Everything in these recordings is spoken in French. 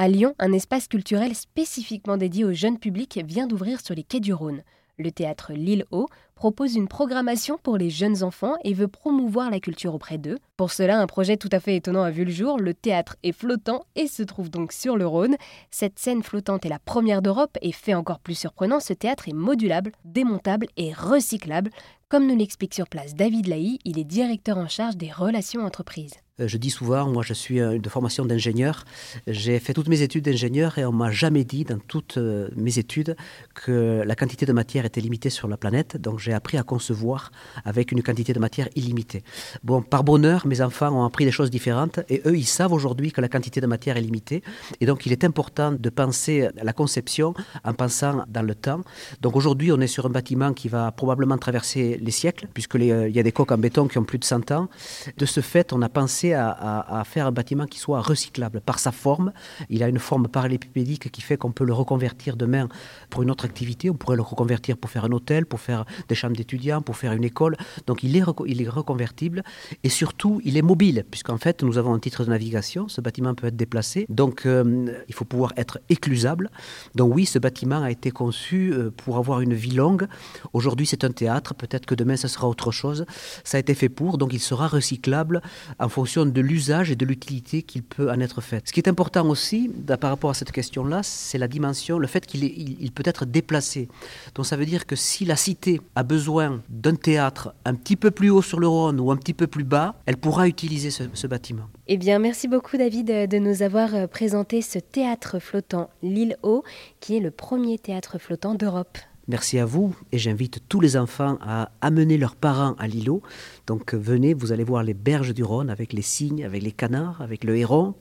À Lyon, un espace culturel spécifiquement dédié au jeune public vient d'ouvrir sur les quais du Rhône. Le théâtre Lille Haut propose une programmation pour les jeunes enfants et veut promouvoir la culture auprès d'eux. Pour cela, un projet tout à fait étonnant a vu le jour. Le théâtre est flottant et se trouve donc sur le Rhône. Cette scène flottante est la première d'Europe et fait encore plus surprenant, ce théâtre est modulable, démontable et recyclable. Comme nous l'explique sur place David Laï, il est directeur en charge des relations entreprises. Euh, je dis souvent, moi je suis euh, de formation d'ingénieur, j'ai fait toutes mes études d'ingénieur et on m'a jamais dit dans toutes euh, mes études que la quantité de matière était limitée sur la planète, donc j'ai appris à concevoir avec une quantité de matière illimitée. Bon, par bonheur, mes enfants ont appris des choses différentes et eux, ils savent aujourd'hui que la quantité de matière est limitée et donc il est important de penser la conception en pensant dans le temps. Donc aujourd'hui, on est sur un bâtiment qui va probablement traverser les siècles puisqu'il y a des coques en béton qui ont plus de 100 ans. De ce fait, on a pensé à, faire un bâtiment qui soit recyclable par sa forme. Il a une forme parallélépipédique qui fait qu'on peut le reconvertir demain pour une autre activité. On pourrait le reconvertir pour faire un hôtel, pour faire des chambres d'étudiants, pour faire une école. Donc il est, il est reconvertible et surtout il est mobile puisqu'en fait nous avons un titre de navigation. Ce bâtiment peut être déplacé. Donc euh, il faut pouvoir être éclusable. Donc oui, ce bâtiment a été conçu euh, pour avoir une vie longue. Aujourd'hui c'est un théâtre. Peut-être que demain ça sera autre chose. Ça a été fait pour. Donc il sera recyclable en fonction de l'usage et de l'utilité qu'il peut en être fait. Ce qui est important aussi par rapport à cette question-là, c'est la dimension, le fait qu'il il peut être déplacé. Donc ça veut dire que si la cité a besoin d'un théâtre un petit peu plus haut sur le Rhône ou un petit peu plus bas, elle pourra utiliser ce, ce bâtiment. Eh bien, merci beaucoup David de nous avoir euh, présenté ce théâtre flottant L'île Haut, qui est le premier théâtre flottant d'Europe. Merci à vous et j'invite tous les enfants à amener leurs parents à l'îlot. Donc venez, vous allez voir les berges du Rhône avec les cygnes, avec les canards, avec le héron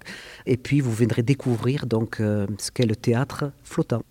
et puis vous viendrez découvrir donc euh, ce qu'est le théâtre flottant.